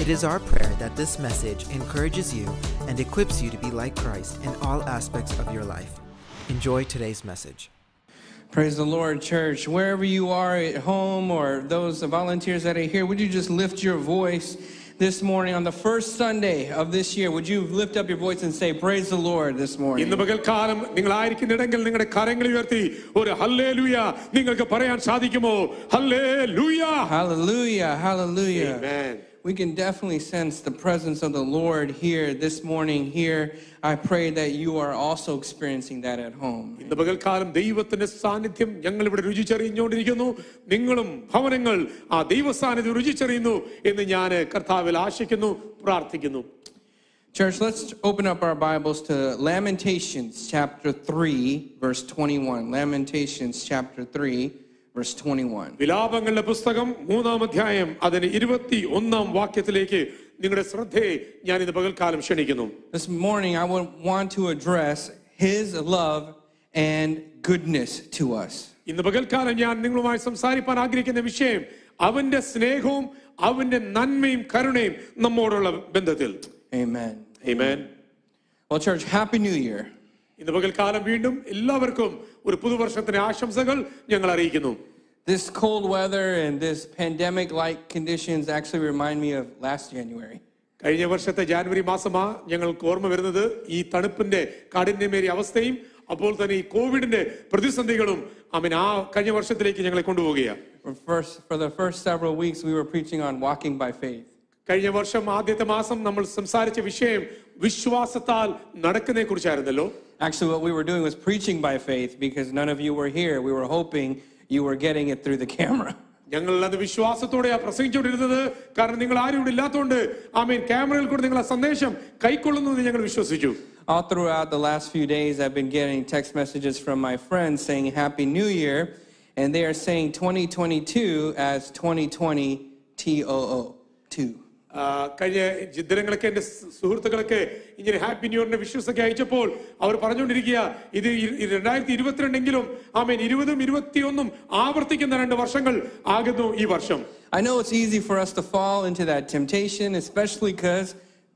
It is our prayer that this message encourages you and equips you to be like Christ in all aspects of your life. Enjoy today's message. Praise the Lord, church. Wherever you are at home or those volunteers that are here, would you just lift your voice this morning on the first Sunday of this year? Would you lift up your voice and say, Praise the Lord this morning? ഇന്ന് പകൽക്കാലം നിങ്ങളായിരിക്കുന്നിടങ്കിൽ നിങ്ങളുടെ കരങ്ങൾ ഉയർത്തി ഒരു ഹല്ലേ ലൂയ നിങ്ങൾക്ക് പറയാൻ സാധിക്കുമോ ഹല്ലേ ലൂയ Hallelujah, hallelujah. Amen. We can definitely sense the presence of the Lord here this morning here. I pray that you are also experiencing that at home. ഇന്ന് പകൽക്കാലം ദൈവത്തിന്റെ സാന്നിധ്യം ഞങ്ങൾ ഇവിടെ രുചിച്ചറിഞ്ഞുകൊണ്ടിരിക്കുന്നു നിങ്ങളും ഭവനങ്ങൾ ആ ദൈവ സാന്നിധ്യം രുചിച്ചറിയുന്നു എന്ന് ഞാൻ കർത്താവിൽ ആശിക്കുന്നു പ്രാർത്ഥിക്കുന്നു Church, let's open up our Bibles to Lamentations chapter 3, verse 21. Lamentations chapter 3, verse 21. വിലാപങ്ങളുടെ പുസ്തകം മൂന്നാം അധ്യായം അതിന് ഇരുപത്തി ഒന്നാം വാക്യത്തിലേക്ക് നിങ്ങളുടെ ശ്രദ്ധയെ ഞാൻ ഇന്ന് പകൽക്കാലം ക്ഷണിക്കുന്നു This morning, I would want to address His love and goodness to us. ഇന്ന് പകൽക്കാലം ഞാൻ നിങ്ങളുമായി സംസാരിപ്പാൻ ആഗ്രഹിക്കുന്ന വിഷയം അവന്റെ സ്നേഹവും അവന്റെ നന്മയും കരുണയും നമ്മോടുള്ള ബന്ധത്തിൽ Amen. Amen. Well, church, Happy New Year. ഇന്ന് പകൽക്കാലം വീണ്ടും എല്ലാവർക്കും ഒരു പുതുവർഷത്തിന് ആശംസകൾ ഞങ്ങൾ അറിയിക്കുന്നു. This cold weather and this pandemic like conditions actually remind me of last January. കഴിഞ്ഞ വർഷത്തെ ജാനുവരി മാസമാ ഞങ്ങൾ ഓർമ്മ വരുന്നത് ഈ തണുപ്പിന്റെ കാഠിന്യമേറിയ അവസ്ഥയും അപ്പോൾ തന്നെ ഈ കോവിഡിന്റെ പ്രതിസന്ധികളും. അമീൻ ആ കഴിഞ്ഞ വർഷത്തിലേക്ക് ഞങ്ങളെ കൊണ്ടുപോവുകയാണ്. For, first, for the first several weeks, we were preaching on walking by faith. കഴിഞ്ഞ വർഷം ആദ്യത്തെ മാസം നമ്മൾ സംസാരിച്ച വിഷയം വിശ്വാസത്താൽ നടക്കുന്നതിനെ കുറിച്ചായിരുന്നല്ലോ Actually, what we were doing was preaching by faith because none of you were here. We were hoping you were getting it through the camera. ഞങ്ങൾ അത് വിശ്വാസത്തോടെയാ പ്രസംഗിച്ചുകൊണ്ടിരുന്നത് കാരണം നിങ്ങൾ ആരും ഇവിടെ ഇല്ലാത്തതുകൊണ്ട് ആമീൻ ക്യാമറയിൽ കൂടെ നിങ്ങൾ ആ സന്ദേശം കൈക്കൊള്ളുന്നു എന്ന് ഞങ്ങൾ വിശ്വസിച്ചു All throughout the last few days, I've been getting text messages from my friends saying Happy New Year, and they are saying 2022 as 2020 TOO 2. ആ, കഴിഞ്ഞ ദിനങ്ങളൊക്കെ എന്റെ സു- സുഹൃത്തുക്കളൊക്കെ ഇങ്ങനെ ഹാപ്പി ന്യൂ ഇയറിന്റെ വിശ്വസൊക്കെ അയച്ചപ്പോൾ അവർ പറഞ്ഞുകൊണ്ടിരിക്കുക ഇത് ഇ- രണ്ടായിരത്തി ഇരുപത്തിരണ്ടെങ്കിലും ആമേൻ ഇരുപതും ഇരുപത്തിയൊന്നും ആവർത്തിക്കുന്ന രണ്ട് വർഷങ്ങൾ ആകുന്നു ഈ വർഷം I know it's easy for us to fall into that temptation, especially because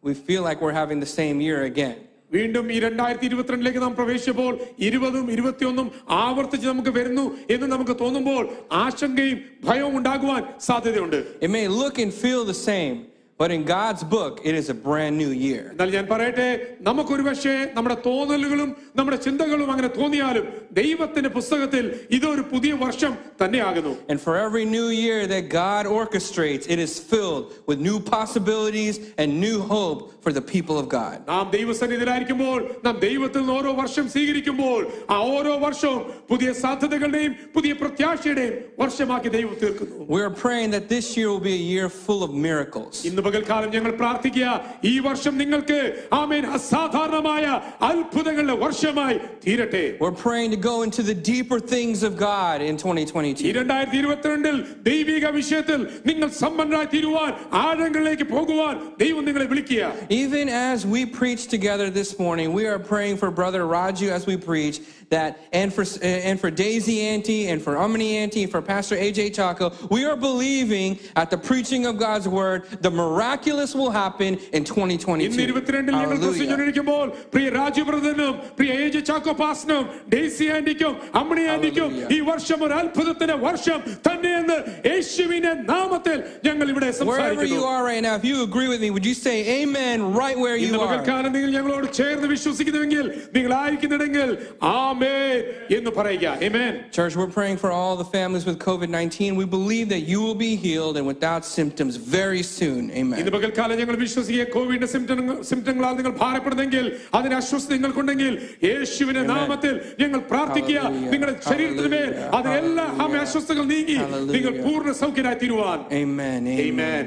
we feel like we're having the same year again. വീണ്ടും ഈ രണ്ടായിരത്തി ഇരുപത്തിരണ്ടിലേക്ക് നാം പ്രവേശിച്ചപ്പോൾ ഇരുപതും ഇരുപത്തിയൊന്നും ആവർത്തിച്ച് നമുക്ക് വരുന്നു എന്ന് നമുക്ക് തോന്നുമ്പോൾ ആശങ്കയും ഭയവും ഉണ്ടാകുവാൻ സാധ്യതയുണ്ട് It may look and feel the same, but in God's book, it is a brand new year. എന്നാൽ ഞാൻ പറയട്ടെ നമുക്കൊരു പക്ഷേ നമ്മുടെ തോന്നലുകളും നമ്മുടെ ചിന്തകളും അങ്ങനെ തോന്നിയാലും ദൈവത്തിന്റെ പുസ്തകത്തിൽ ഇതൊരു പുതിയ വർഷം തന്നെയാകുന്നു And for every new year that God orchestrates, it is filled with new possibilities and new hope for the people of God. നാം ദൈവസന്നിധിയിലായിരിക്കുമ്പോൾ നാം ദൈവത്തിൽ നിന്ന് ഓരോ വർഷം സ്വീകരിക്കുമ്പോൾ ആ ഓരോ വർഷവും പുതിയ സാധ്യതകളുടെയും പുതിയ പ്രത്യാശയുടെയും വർഷമാക്കി ദൈവം തീർക്കുന്നു We're praying that this year will be a year full of miracles. ഇന്ന് പകൽക്കാലം ഞങ്ങൾ പ്രാർത്ഥിക്കുക ഈ വർഷം നിങ്ങൾക്ക് ആമേൻ അസാധാരണമായ അത്ഭുതങ്ങളുടെ വർഷമായി തീരട്ടെ We're praying to go into the deeper things of God in ഈ 2022. രണ്ടായിരത്തി ഇരുപത്തിരണ്ടിൽ ദൈവിക വിഷയത്തിൽ നിങ്ങൾ സമ്പന്നരായി തീരുവാൻ ആഴങ്ങളിലേക്ക് പോകുവാൻ ദൈവം നിങ്ങളെ വിളിക്കുക Even as we preach together this morning, we are praying for Brother Raju as we preach that, and for, and for Daisy Auntie, and for Omni Auntie, and for Pastor AJ Chacko, we are believing at the preaching of God's word, the miraculous will happen in 2022. ഞങ്ങൾ Wherever you are right now, if you agree with me, would you say amen right where you are? ആമേ എന്ന് പറയുക Amen. Church, we're praying for all the families with COVID 19. We believe that you will be healed and without symptoms very soon. Amen. ഇന്ന് പകൽക്കാലം ഞങ്ങൾ വിശ്വസിക്കുക കോവിഡിന്റെ സിംറ്റങ്ങൾ സിംറ്റങ്ങളാൽ നിങ്ങൾ ഭാരപ്പെടുന്നെങ്കിൽ അതിന് അസ്വസ്ഥ നിങ്ങൾക്കുണ്ടെങ്കിൽ യേശുവിന്റെ നാമത്തിൽ ഞങ്ങൾ പ്രാർത്ഥിക്കുക Hallelujah. നിങ്ങളുടെ ശരീരത്തിന് മേൽ Hallelujah. അതിനെല്ലാം ആമേ അസ്വസ്ഥകൾ നീങ്ങി Hallelujah. നിങ്ങൾ പൂർണ്ണ സൗഖ്യരായി തീരുവാൻ Amen. Amen. Amen.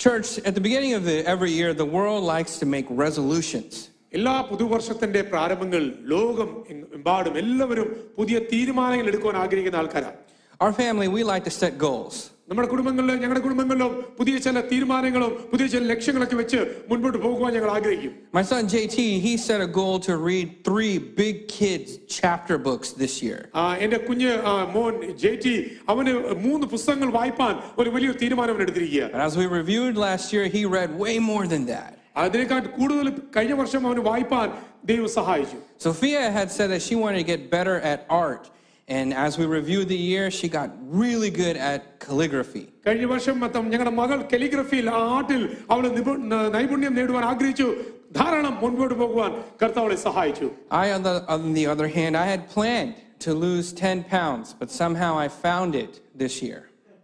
Church, at the beginning of the, every year, the world likes to make resolutions. എല്ലാ പുതുവർഷത്തിന്റെ പ്രാരംഭങ്ങൾ ലോകം എമ്പാടും എല്ലാവരും പുതിയ തീരുമാനങ്ങൾ എടുക്കുവാൻ ആഗ്രഹിക്കുന്ന ആൾക്കാരാണ് Our family, we like to set goals. നമ്മുടെ കുടുംബങ്ങളിലും ഞങ്ങളുടെ കുടുംബങ്ങളിലും പുതിയ ചില തീരുമാനങ്ങളും പുതിയ ചില ലക്ഷ്യങ്ങളൊക്കെ വെച്ച് മുൻപോട്ട് പോകുവാൻ ഞങ്ങൾ ആഗ്രഹിക്കും My son JT, he set a goal to read three big kids' chapter books this year. ആ, എന്റെ കുഞ്ഞ് ആ, മോൻ ജെ ടി അവന് മൂന്ന് പുസ്തകങ്ങൾ വായിപ്പാൻ ഒരു വലിയൊരു തീരുമാനം അവൻ എടുത്തിരിക്കുക And as we reviewed last year, he read way more than that. അതിനേക്കാൾ കൂടുതൽ കഴിഞ്ഞ വർഷം അവന് വായിപ്പാൻ ദൈവം സഹായിച്ചു Sophia had said that she wanted to get better at art. And as we reviewed the year, she got really good at calligraphy. കഴിഞ്ഞ വർഷം മൊത്തം ഞങ്ങളുടെ മകൾ കലിഗ്രഫിയിൽ ആ ആർട്ടിൽ അവൾ നിപു- ന- നൈപുണ്യം നേടുവാൻ ആഗ്രഹിച്ചു ധാരാളം മുൻപോട്ട് പോകുവാൻ കർത്താവളെ സഹായിച്ചു I, on the, on the other hand, I had planned to lose 10 pounds, but somehow I found it this year.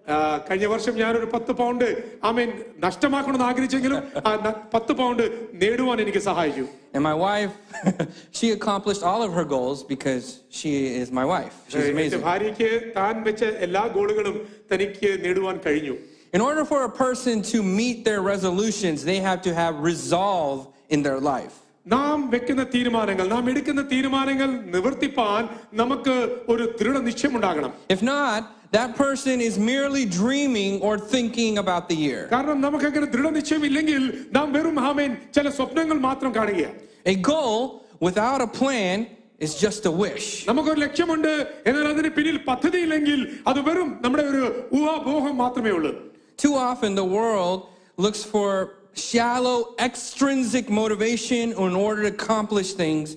ആ, കഴിഞ്ഞ വർഷം ഞാനൊരു പത്ത് പൗണ്ട് ആമേൻ നഷ്ടമാക്കണമെന്ന് ആഗ്രഹിച്ചെങ്കിലും ആ ന- പത്ത് പൗണ്ട് നേടുവാൻ എനിക്ക് സഹായിച്ചു And my wife, she accomplished all of her goals because she is my wife. She's എന്റെ amazing. ഭാര്യയ്ക്ക് താൻ വെച്ച എല്ലാ ഗോളുകളും തനിക്ക് നേടുവാൻ കഴിഞ്ഞു In order for a person to meet their resolutions, they have to have resolve in their life. നാം വെക്കുന്ന തീരുമാനങ്ങൾ നാം എടുക്കുന്ന തീരുമാനങ്ങൾ നിവർത്തിപ്പാൻ നമുക്ക് ഒരു ദൃഢനിശ്ചയമുണ്ടാകണം If not, that person is merely dreaming or thinking about the year. കാരണം നമുക്ക് അങ്ങനെ ദൃഢനിശ്ചയം ഇല്ലെങ്കിൽ നാം വെറും ആമേൻ ചില സ്വപ്നങ്ങൾ മാത്രം കാണുകയാണ് A goal without a plan is just a wish. നമുക്കൊരു ലക്ഷ്യമുണ്ട് എന്നാൽ അതിന് പിന്നിൽ പദ്ധതിയില്ലെങ്കിൽ അത് വെറും നമ്മുടെ ഒരു ഊഹാപോഹം മാത്രമേ ഉള്ളൂ Too often, the world looks for shallow, extrinsic motivation in order to accomplish things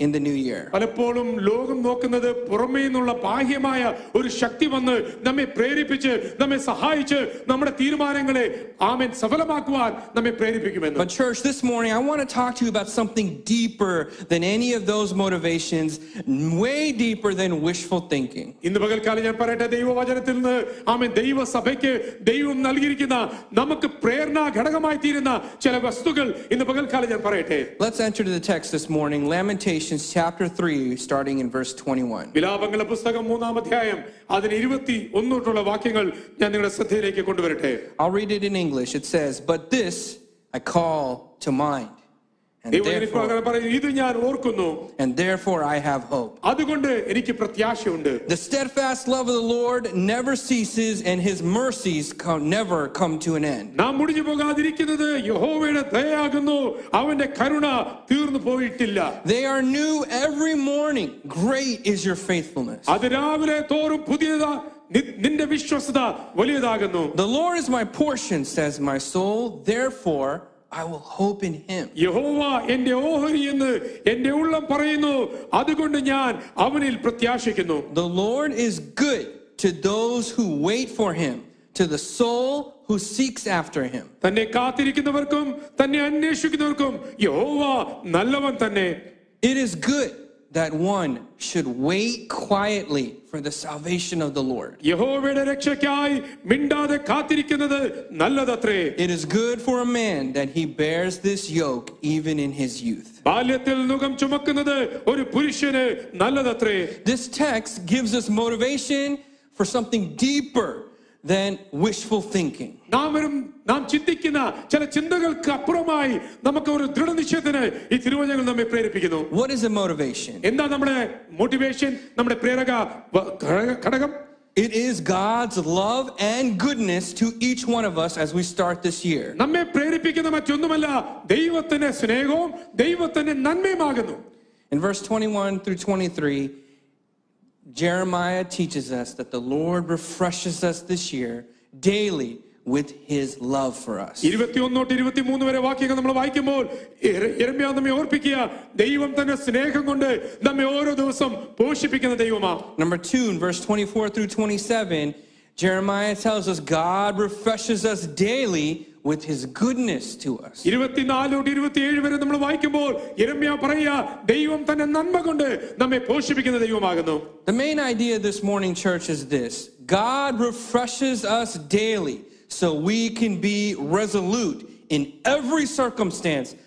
in the new year. പലപ്പോഴും ലോകം നോക്കുന്നത് പുറമേ നിന്നുള്ള ബാഹ്യമായ ഒരു ശക്തി വന്ന് നമ്മെ പ്രേരിപ്പിച്ച് നമ്മെ സഹായിച്ച് നമ്മുടെ തീരുമാനങ്ങളെ ആമേൻ സഫലമാക്കുവാൻ നമ്മെ പ്രേരിപ്പിക്കുമെന്ന് But, church, this morning I want to talk to you about something deeper than any of those motivations, way deeper than wishful thinking. ഇന്ന് പകൽക്കാലം ഞാൻ പറയട്ടെ ദൈവവചനത്തിൽ നിന്ന് ആമേൻ ദൈവസഭയ്ക്ക് ദൈവം നൽകിയിരിക്കുന്ന നമുക്ക് പ്രേരണ ഘടകമായി തീരുന്ന ചില വസ്തുക്കൾ ഇന്ന് പകൽക്കാലം ഞാൻ പറയട്ടെ Let's enter to the text this morning Lamentations chapter 3, starting in verse 21. വിലാപങ്ങളുടെ പുസ്തകം മൂന്നാം അധ്യായം അതിന് ഇരുപത്തി ഒന്നോട്ടുള്ള വാക്യങ്ങൾ ഞാൻ നിങ്ങളുടെ ശ്രദ്ധയിലേക്ക് കൊണ്ടുവരട്ടെ I'll read it in English. It says, But this I call to mind, ഇത് ഞാൻ ഓർക്കുന്നു and therefore I have hope. അതുകൊണ്ട് എനിക്ക് പ്രത്യാശയുണ്ട് The steadfast love of the Lord never ceases, and his mercies come, never come to an end. നാം മുടിഞ്ഞു പോകാതിരിക്കുന്നത് യഹോവയുടെ ദയാകുന്നു അവന്റെ കരുണ തീർന്നു പോയിട്ടില്ല They are new every morning. Great is your faithfulness. അത് രാവിലെ തോറും പുതിയതാ നി- നിന്റെ വിശ്വസത വലിയതാകുന്നു The Lord is my portion, says my soul. Therefore, I will hope in him. യഹോവ എന്റെ ഓഹരി എന്ന് എന്റെ ഉള്ളം പറയുന്നു അതുകൊണ്ട് ഞാൻ അവനിൽ പ്രത്യാശിക്കുന്നു The Lord is good to those who wait for him, to the soul who seeks after him. തന്നെ കാത്തിരിക്കുന്നവർക്കും തന്നെ അന്വേഷിക്കുന്നവർക്കും യഹോവ നല്ലവൻ തന്നെ It is good that one should wait quietly for the salvation of the Lord. യഹോവയുടെ രക്ഷയ്ക്കായി മിണ്ടാതെ കാത്തിരിക്കുന്നത് നല്ലതത്രേ It is good for a man that he bears this yoke even in his youth. ബാല്യത്തിൽ മുഖം ചുമക്കുന്നത് ഒരു പുരുഷന് നല്ലതത്രേ This text gives us motivation for something deeper than wishful thinking. നാം വരും നാം ചിന്തിക്കുന്ന ചില ചിന്തകൾക്ക് അപ്പുറമായി നമുക്ക് ഒരു ദൃഢനിശ്ചയത്തിന് ഈ തിരുവചനങ്ങൾ നമ്മെ പ്രേരിപ്പിക്കുന്നു What is a motivation? എന്താ നമ്മുടെ മോട്ടിവേഷൻ നമ്മുടെ പ്രേരക വ- ഘടക- ഘടകം It is God's love and goodness to each one of us as we start this year. നമ്മെ പ്രേരിപ്പിക്കുന്ന മറ്റൊന്നുമല്ല ദൈവത്തിന്റെ സ്നേഹവും ദൈവത്തിന്റെ നന്മയുമാകുന്നു In verse 21 through 23, Jeremiah teaches us that the Lord refreshes us this year daily with his love for us. ഇരുപത്തിയൊന്ന് തൊട്ട് ഇരുപത്തിമൂന്ന് വരെ വാക്യങ്ങൾ നമ്മൾ വായിക്കുമ്പോൾ എരമ്യ നമ്മെ ഓർപ്പിക്കുക ദൈവം തന്നെ സ്നേഹം കൊണ്ട് നമ്മെ ഓരോ ദിവസം പോഷിപ്പിക്കുന്ന ദൈവമാ Number two, in verse 24 through 27, Jeremiah tells us God refreshes us daily with his goodness to us. ഇരുപത്തിനാല് തൊട്ട് ഇരുപത്തിയേഴ് വരെ നമ്മൾ വായിക്കുമ്പോൾ ഇരമ്യ പറയുക ദൈവം തന്നെ നന്മ കൊണ്ട് നമ്മെ പോഷിപ്പിക്കുന്ന ദൈവമാകുന്നു The main idea this morning, church, is this God refreshes us daily so we can be resolute in every circumstance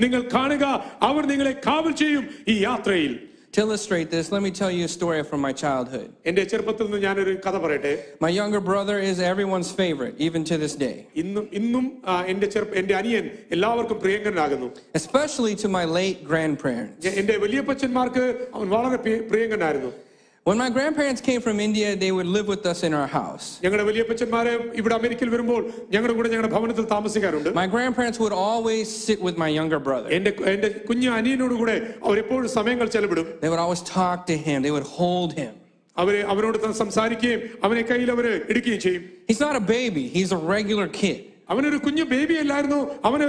നിങ്ങൾ കാണുക അവർ നിങ്ങളെ കാവൽ ചെയ്യും ഈ യാത്രയിൽ To illustrate this, let me tell you a story from my childhood. എന്റെ ചെറുപ്പത്തിൽ നിന്ന് ഞാനൊരു കഥ പറയട്ടെ My younger brother is everyone's favorite, even to this day, ഇന്നും ഇന്നും ആ, എന്റെ ചെറുപ്പ എന്റെ അനിയൻ എല്ലാവർക്കും പ്രിയങ്കരനാകുന്നു especially to my late grandparents. ഞ- എന്റെ വലിയപ്പച്ചന്മാർക്ക് അവൻ വളരെ പ്രിയ- പ്രിയങ്കരനായിരുന്നു When my grandparents came from India, they would live with us in our house. ഞങ്ങളുടെ വലിയപ്പച്ചന്മാര് ഇവിടെ അമേരിക്കയിൽ വരുമ്പോൾ ഞങ്ങളുടെ കൂടെ ഞങ്ങളുടെ ഭവനത്തിൽ താമസിക്കാറുണ്ട് My grandparents would always sit with my younger brother. എന്റെ എന്റെ കുഞ്ഞു അനിയനോട് കൂടെ അവരെപ്പോഴും സമയങ്ങൾ ചെലവിടും They would always talk to him, they would hold him. അവരെ അവനോട് ത- സംസാരിക്കുകയും അവനെ കയ്യിൽ അവര് എടുക്കുകയും ചെയ്യും He's not a baby, he's a regular kid. അവനൊരു കുഞ്ഞു ബേബി അല്ലായിരുന്നു അവന്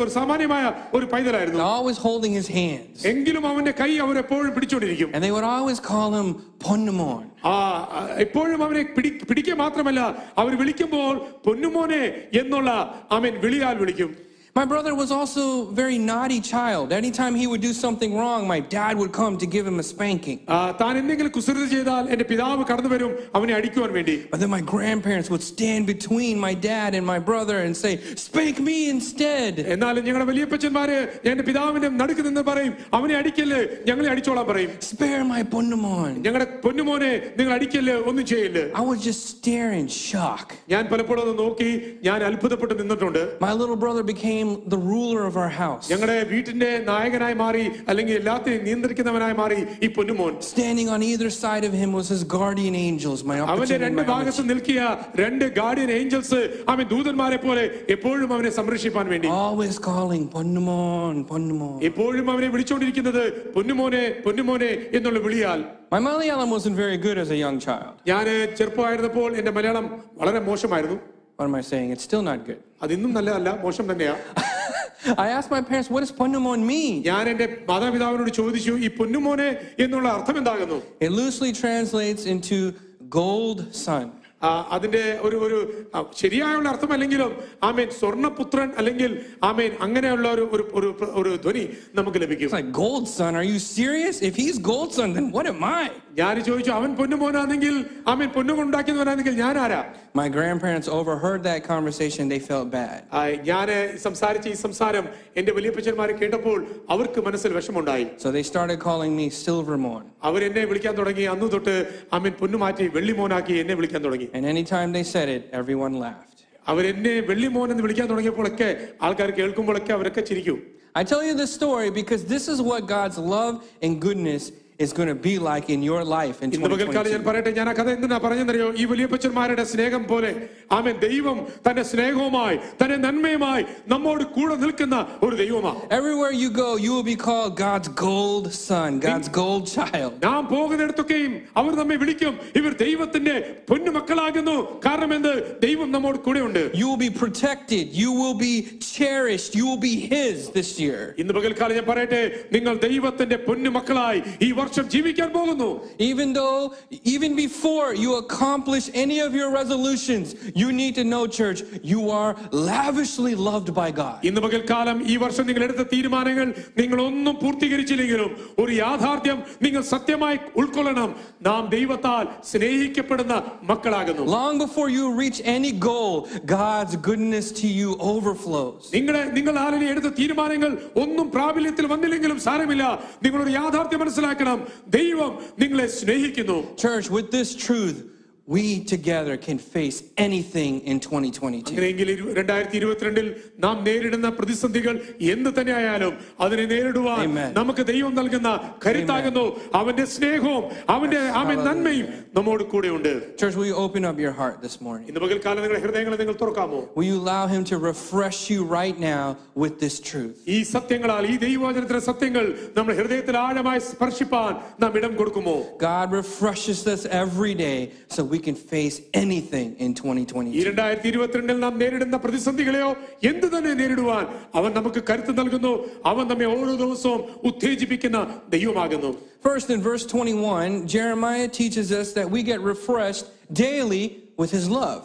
ഒരു സാമാന്യമായ ഒരു പൈതലായിരുന്നു. Always holding his hands. എങ്കിലും അവന്റെ കൈ അവരെപ്പോഴും പിടിച്ചുകൊണ്ടിരിക്കും. And they would always call him പൊന്നുമോൻ ആ എപ്പോഴും അവനെ പിടിക്കേ പിടിക്കുക മാത്രമല്ല അവർ വിളിക്കുമ്പോൾ പൊന്നുമോനെ എന്നുള്ള അവൻ വിളിയാൽ വിളിക്കും. My brother was also a very naughty child. Anytime he would do something wrong, my dad would come to give him a spanking. ആ, താൻ എന്തെങ്കിലും കുസൃതി ചെയ്താൽ എന്റെ പിതാവ് കടന്നു വരും അവനെ അടിക്കുവാൻ വേണ്ടി But then my grandparents would stand between my dad and my brother and say, Spank me instead. എന്നാൽ ഞങ്ങളുടെ വലിയപ്പച്ചന്മാര് എന്റെ പിതാവിന്റെ നടുക്ക് നിന്ന് പറയും അവനെ അടിക്കല്ല് ഞങ്ങളെ അടിച്ചോളാൻ പറയും Spare my Ponnamon. ഞങ്ങളുടെ പൊന്നുമോനെ നിങ്ങൾ അടിക്കല്ല് ഒന്നും ചെയ്യല്ല് I would just stare in shock. ഞാൻ പലപ്പോഴും ഒന്ന് നോക്കി ഞാൻ അത്ഭുതപ്പെട്ട് നിന്നിട്ടുണ്ട് My little brother became the ruler of our house, ഞങ്ങളുടെ വീട്ടിന്റെ നായകനായി മാറി അല്ലെങ്കിൽ എല്ലാത്തെയും നിയന്ത്രിക്കുന്നവനായി മാറി ഈ പൊന്നുമോൻ standing on either side of him was his guardian angels, my അവന്റെ opportunity, രണ്ട് my ഭാഗത്ത് നിൽക്കിയ രണ്ട് ഗാർഡിയൻ ഏഞ്ചൽസ് അവൻ ദൂതന്മാരെ പോലെ എപ്പോഴും അവനെ സംരക്ഷിപ്പാൻ വേണ്ടി always calling Ponnamon, Ponnamon. എപ്പോഴും അവനെ വിളിച്ചുകൊണ്ടിരിക്കുന്നത് പൊന്നുമോനെ പൊന്നുമോനെ എന്നുള്ള വിളിയാൽ My Malayalam wasn't very good as a young child. ഞാൻ ചെറുപ്പമായിരുന്നപ്പോൾ എന്റെ മലയാളം വളരെ മോശമായിരുന്നു What am I saying? It's still not good. അതിന്നും നല്ലതല്ല മോശം തന്നെയാ I asked my parents, what does Ponnamon mean? ഞാൻ എന്റെ മാതാപിതാവിനോട് ചോദിച്ചു ഈ പൊന്നുമോനെ എന്നുള്ള അർത്ഥം എന്താകുന്നു It loosely translates into gold sun. ആ, അതിന്റെ ഒരു ഒരു ആ, ശരിയായുള്ള അർത്ഥം അല്ലെങ്കിലും ആമേൻ സ്വർണ്ണപുത്രൻ അല്ലെങ്കിൽ ആമേൻ അങ്ങനെയുള്ള ഒരു ഒരു ഒരു ഒരു ധ്വനി നമുക്ക് ലഭിക്കും It's like gold sun. Are you serious? If he's gold sun, then what am I? ഞാൻ ചോദിച്ചു അവൻ പൊന്നുമോനാണെങ്കിൽ ആമേൻ പൊന്നുകൊണ്ടാക്കിയവനാണെങ്കിൽ ഞാൻ ആരാ My grandparents overheard that conversation. They felt bad. ഞാൻ സംസാരിച്ച ഈ സംസാരം എന്റെ വലിയപ്പച്ചന്മാരെ കേട്ടപ്പോൾ അവർക്ക് മനസ്സിൽ വിഷമുണ്ടായി So they started calling me Silvermorn. അവരെന്നെ വിളിക്കാൻ തുടങ്ങി അന്ന് തൊട്ട് ആമേൻ പൊന്നുമാറ്റി വെള്ളിമോനാക്കി എന്നെ വിളിക്കാൻ തുടങ്ങി And anytime they said it, everyone laughed. അവരെന്നെ വെള്ളിമോൻ എന്ന് വിളിക്കാൻ തുടങ്ങിയപ്പോഴൊക്കെ ആൾക്കാർ കേൾക്കുമ്പോഴൊക്കെ അവരൊക്കെ ചിരിക്കും I tell you this story because this is what God's love and goodness is going to be like in your life in ഇന്ന് പകൽക്കാലം ഞാൻ 2022. പറയട്ടെ ഞാൻ ആ കഥ എന്തിനാ പറഞ്ഞെന്നറിയോ ഈ വലിയപ്പച്ചന്മാരുടെ സ്നേഹം പോലെ ആമേൻ ദൈവം തന്റെ സ്നേഹവുമായി തന്റെ നന്മയുമായി നമ്മോട് കൂടെ നിൽക്കുന്ന ഒരു ദൈവമാണ് Everywhere you go, you will be called God's gold son, God's gold child. നാം പോകുന്നിടത്തൊക്കെയും അവർ നമ്മെ വിളിക്കും ഇവർ ദൈവത്തിന്റെ പൊന്നു മക്കളാകുന്നു കാരണം എന്ത് ദൈവം നമ്മോട് കൂടെയുണ്ട് You will be protected. You will be cherished. You will be His this year. ഇന്ന് പകൽക്കാലം ഞാൻ പറയട്ടെ നിങ്ങൾ ദൈവത്തിന്റെ പൊന്നു മക്കളായി ഈ വർഷം ജീവിക്കാൻ പോകുന്നു Even though, even before you accomplish any of your resolutions, you need to know, church, you are lavishly loved by God. ഇന്ന് പകൽക്കാലം ഈ വർഷം നിങ്ങൾ എടുത്ത തീരുമാനങ്ങൾ നിങ്ങൾ ഒന്നും പൂർത്തീകരിച്ചില്ലെങ്കിലും ഒരു യാഥാർത്ഥ്യം നിങ്ങൾ സത്യമായി ഉൾക്കൊള്ളണം നാം ദൈവത്താൽ സ്നേഹിക്കപ്പെടുന്ന മക്കളാകുന്നു Long before you reach any goal, God's goodness to you overflows. നിങ്ങളെ നിങ്ങൾ ആരുടെ എടുത്ത തീരുമാനങ്ങൾ ഒന്നും പ്രാബല്യത്തിൽ വന്നില്ലെങ്കിലും സാരമില്ല നിങ്ങളൊരു യാഥാർത്ഥ്യം മനസ്സിലാക്കണം ദൈവം നിങ്ങളെ സ്നേഹിക്കുന്നു Church, with this truth, we together can face anything in 2022. അങ്ങനെയെങ്കിൽ ഇരു- രണ്ടായിരത്തി ഇരുപത്തിരണ്ടിൽ നാം നേരിടുന്ന പ്രതിസന്ധികൾ എന്ത് തന്നെ ആയാലും അതിനെ നേരിടുവാൻ Amen. നമുക്ക് ദൈവം നൽകുന്ന കരുത്താകുന്നു അവന്റെ സ്നേഹവും അവന്റെ അവൻ നന്മയും നമ്മോട് കൂടെയുണ്ട് Church, will you open up your heart this morning? ഇന്ന് പകൽക്കാലം നിങ്ങളുടെ ഹൃദയങ്ങളെ നിങ്ങൾ തുറക്കാമോ Will you allow Him to refresh you right now with this truth? ഈ സത്യങ്ങളാൽ ഈ ദൈവവചനത്തിലെ സത്യങ്ങൾ നമ്മുടെ ഹൃദയത്തിൽ ആഴമായി സ്പർശിപ്പാൻ നാം ഇടം കൊടുക്കുമോ God refreshes us every day so we can face anything in ഈ 2022. രണ്ടായിരത്തി ഇരുപത്തിരണ്ടിൽ നാം നേരിടുന്ന പ്രതിസന്ധികളെയോ എന്ത് തന്നെ നേരിടുവാൻ അവൻ നമുക്ക് കരുത്ത് നൽകുന്നു അവൻ നമ്മെ ഓരോ ദിവസവും ഉത്തേജിപ്പിക്കുന്ന ദൈവമാകുന്നു First, in verse 21, Jeremiah teaches us that we get refreshed daily with his love.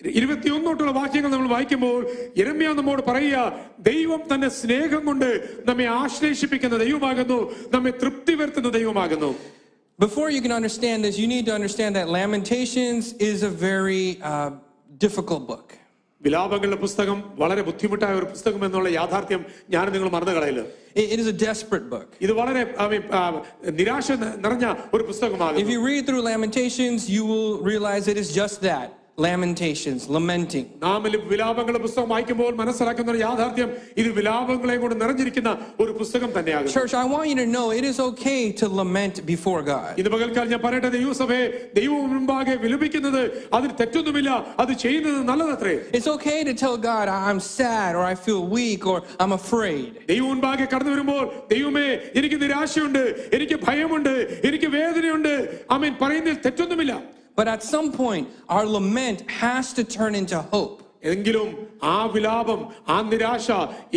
ഇരുപത്തിയൊന്നോട്ടുള്ള വാക്യങ്ങൾ നമ്മൾ വായിക്കുമ്പോൾ ഇരമ്യ നമ്മോട് പറയുക ദൈവം തന്റെ സ്നേഹം കൊണ്ട് നമ്മെ ആശ്ലേഷിപ്പിക്കുന്ന ദൈവമാകുന്നു നമ്മെ തൃപ്തി വരുത്തുന്ന ദൈവമാകുന്നു Before you can understand this, you need to understand that Lamentations is a very uh, difficult book. വിലാപങ്ങളുടെ പുസ്തകം വളരെ ബുദ്ധിമുട്ടായ ഒരു പുസ്തകം എന്നുള്ള യാഥാർത്ഥ്യം ഞാൻ നിങ്ങൾ മറന്നു കളയില്ല It- it is a desperate book. ഇത് വളരെ I mean, ആ, നിരാശ ന- നിറഞ്ഞ ഒരു If പുസ്തകമാകുന്നു you read through Lamentations, you will realize it is just that lamentations, lamenting. നാം ഈ വിലാപങ്ങളുടെ പുസ്തകം വായിക്കുമ്പോൾ മനസ്സിലാക്കുന്ന ഒരു യാഥാർത്ഥ്യം ഇത് വിലാപങ്ങളെ കൊണ്ട് നിറഞ്ഞിരിക്കുന്ന ഒരു പുസ്തകം തന്നെയാകും Church, I want you to know it is okay to lament before God. ഇത് പകൽക്കാലം ഞാൻ പറയട്ടെ ദൈവസഭയെ ദൈവം മുമ്പാകെ വിലപിക്കുന്നത് അതിൽ തെറ്റൊന്നുമില്ല അത് ചെയ്യുന്നത് നല്ലതത്രേ It's okay to tell God, I'm sad or I feel weak or I'm afraid. ദൈവം മുൻപാകെ കടന്നു വരുമ്പോൾ ദൈവമേ എനിക്ക് നിരാശയുണ്ട് എനിക്ക് ഭയമുണ്ട് എനിക്ക് വേദനയുണ്ട് അമീൻ പറയുന്നതിൽ തെറ്റൊന്നുമില്ല But at some point, our lament has to turn into hope. എങ്കിലും ആ വിലാപം ആ നിരാശ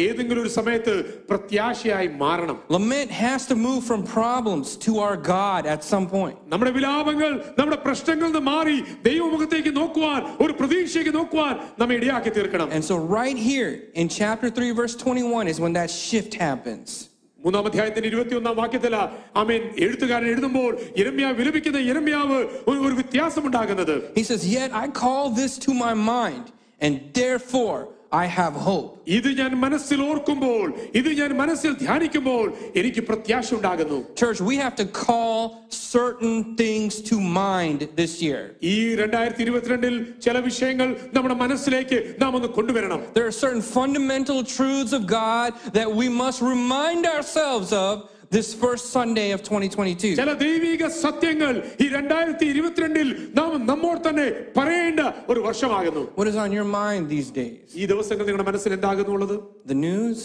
ഏതെങ്കിലും ഒരു സമയത്ത് പ്രത്യാശയായി മാറണം Lament has to move from problems to our God at some point. നമ്മുടെ വിലാപങ്ങൾ നമ്മുടെ പ്രശ്നങ്ങളിൽ നിന്ന് മാറി ദൈവമുഖത്തേക്ക് നോക്കുവാൻ ഒരു പ്രതീക്ഷയ്ക്ക് നോക്കുവാൻ നമ്മെ ഇടയാക്കി തീർക്കണം And so, right here in chapter 3, verse 21, is when that shift happens. മൂന്നാം അധ്യായത്തിന്റെ ഇരുപത്തിയൊന്നാം വാക്യത്തില ആമേൻ എഴുത്തുകാരൻ എഴുതുമ്പോൾ ഇരമ്യാവ് വിലപിക്കുന്ന ഇരമ്യാവ് ഒരു ഒരു വ്യത്യാസം ഉണ്ടാകുന്നത് He says, Yet I call this to my mind, and therefore I have hope. ഇത് ഞാൻ മനസ്സിൽ ഓർക്കുമ്പോൾ ഇത് ഞാൻ മനസ്സിൽ ധ്യാനിക്കുമ്പോൾ എനിക്ക് പ്രത്യാശ ഉണ്ടാകുന്നു Church, we have to call certain things to mind this year. ഈ രണ്ടായിരത്തി ഇരുപത്തിരണ്ടിൽ ചില വിഷയങ്ങൾ നമ്മുടെ മനസ്സിലേക്ക് നാം ഒന്ന് കൊണ്ടുവരണം There are certain fundamental truths of God that we must remind ourselves of this first Sunday of 2022. ചില ദൈവിക സത്യങ്ങൾ ഈ രണ്ടായിരത്തി ഇരുപത്തിരണ്ടിൽ നാം നമ്മോട് തന്നെ പറയേണ്ട ഒരു വർഷമാകുന്നു What is on your mind these days? ഈ ദിവസങ്ങൾ നിങ്ങളുടെ മനസ്സിൽ എന്താകുന്നുള്ളത് The news?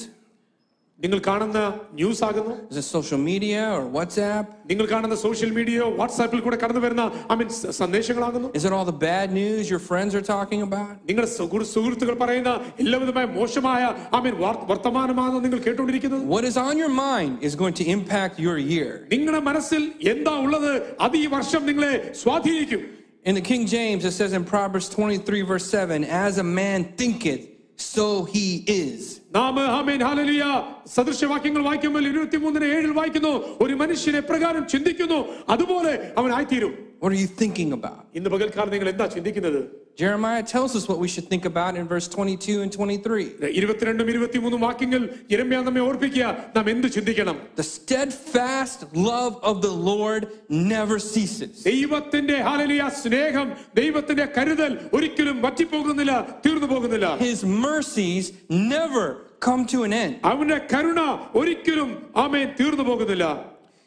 നിങ്ങൾ കാണുന്ന ന്യൂസ് ആകുന്നു Is it social media or WhatsApp? നിങ്ങൾ കാണുന്ന സോഷ്യൽ മീഡിയയോ വാട്സാപ്പിൽ കൂടെ കടന്നു വരുന്ന I mean സന്ദേശങ്ങളാകുന്നു Is it all the bad news your friends are talking about? നിങ്ങളുടെ സുഹൃ- സുഹൃത്തുക്കൾ പറയുന്ന എല്ലാവിധമായ മോശമായ ഐ മീൻ വർത്തമാനമാണോ നിങ്ങൾ കേട്ടുകൊണ്ടിരിക്കുന്നത് What is on your mind is going to impact your year. നിങ്ങളുടെ മനസ്സിൽ എന്താ ഉള്ളത് അത് ഈ വർഷം നിങ്ങളെ സ്വാധീനിക്കും In the King James, it says in Proverbs 23, verse 7, As a man thinketh, so he is. നാം ആമേൻ ഹാലലിയ സദൃശവാക്യങ്ങൾ വായിക്കുമ്പോൾ ഇരുപത്തി മൂന്നിന് ഏഴിൽ വായിക്കുന്നു. ഒരു മനുഷ്യനെ പ്രകാരം ചിന്തിക്കുന്നു. അതുപോലെ അവൻ ആയിത്തീരും. What are you thinking about? ഇന്ന് പകൽക്കാലം നിങ്ങൾ എന്താ ചിന്തിക്കുന്നത്? Jeremiah tells us what we should think about in verse 22 and 23. The steadfast love of the Lord never ceases. His mercies never come to an end.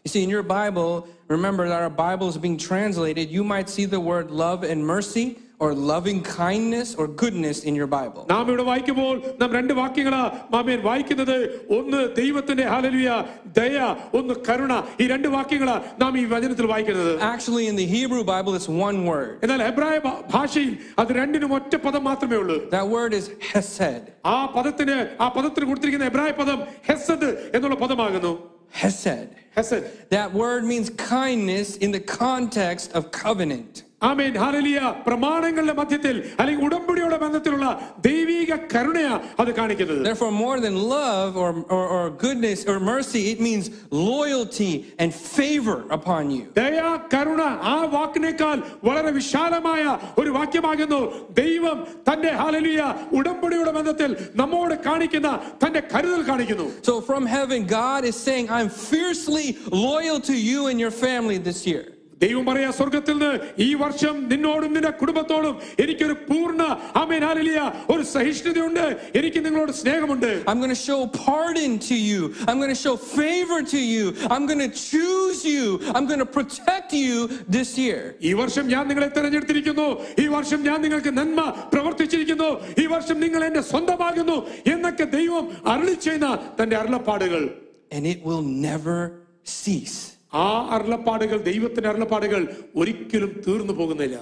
You see, in your Bible, remember that our Bible is being translated, you might see the word love and mercy or loving kindness or goodness in your Bible. നാം ഇവിടെ വായിക്കുമ്പോൾ നാം രണ്ട് വാക്യങ്ങളാ മാമേൻ വായിക്കുന്നത് ഒന്ന് ദൈവത്തിന്റെ ഹാലലിയ ദയ ഒന്ന് കരുണ ഈ രണ്ട് വാക്യങ്ങളാ നാം ഈ വചനത്തിൽ വായിക്കുന്നത് Actually, in the Hebrew Bible, it's one word. എന്നാൽ ഹെബ്രായ ഭാ- ഭാഷയിൽ അത് രണ്ടിനും ഒറ്റ പദം മാത്രമേ ഉള്ളൂ That word is hesed. ആ പദത്തിന് ആ പദത്തിന് കൊടുത്തിരിക്കുന്ന എബ്രായ പദം ഹെസദ് എന്നുള്ള പദമാകുന്നു Hesed. ഹെസദ് That word means kindness in the context of covenant. ആമേൻ ഹാലലിയ പ്രമാണങ്ങളുടെ മധ്യത്തിൽ അല്ലെങ്കിൽ ഉടമ്പടിയുടെ ബന്ധത്തിലുള്ള ദൈവിക കരുണയാ അത് കാണിക്കുന്നത് Therefore, more than love or, or, or goodness or mercy, it means loyalty and favor upon you. ദയ കരുണ ആ വാക്കിനേക്കാൾ വളരെ വിശാലമായ ഒരു വാക്യമാകുന്നു ദൈവം തന്റെ ഹാലലിയ ഉടമ്പടിയുടെ ബന്ധത്തിൽ നമ്മോട് കാണിക്കുന്ന തന്റെ കരുതൽ കാണിക്കുന്നു So, from heaven, God is saying, I'm fiercely loyal to you and your family this year. ദൈവം പറയാ സ്വർഗത്തിൽ നിന്ന് ഈ വർഷം നിന്നോടും നിന്റെ കുടുംബത്തോടും എനിക്കൊരു പൂർണ ആമേൻ ഹല്ലേലൂയ ഒരു സഹിഷ്ണുതയുണ്ട് എനിക്ക് നിങ്ങളോട് സ്നേഹമുണ്ട് I'm going to show pardon to you. I'm going to show favor to you. I'm going to choose you. I'm going to protect you this year. ഈ വർഷം ഞാൻ നിങ്ങളെ തിരഞ്ഞെടുത്തിരിക്കുന്നു ഈ വർഷം ഞാൻ നിങ്ങൾക്ക് നന്മ പ്രവർത്തിച്ചിരിക്കുന്നു ഈ വർഷം നിങ്ങൾ എന്റെ സ്വന്തമാകുന്നു എന്നൊക്കെ ദൈവം അരുളിച്ചെയ്യുന്ന ചെയ്യുന്ന തന്റെ അരുളപ്പാടുകൾ And it will never cease. ആ അരുളപ്പാടുകൾ ദൈവത്തിന്റെ അരുളപ്പാടുകൾ ഒരിക്കലും തീർന്നു പോകുന്നില്ല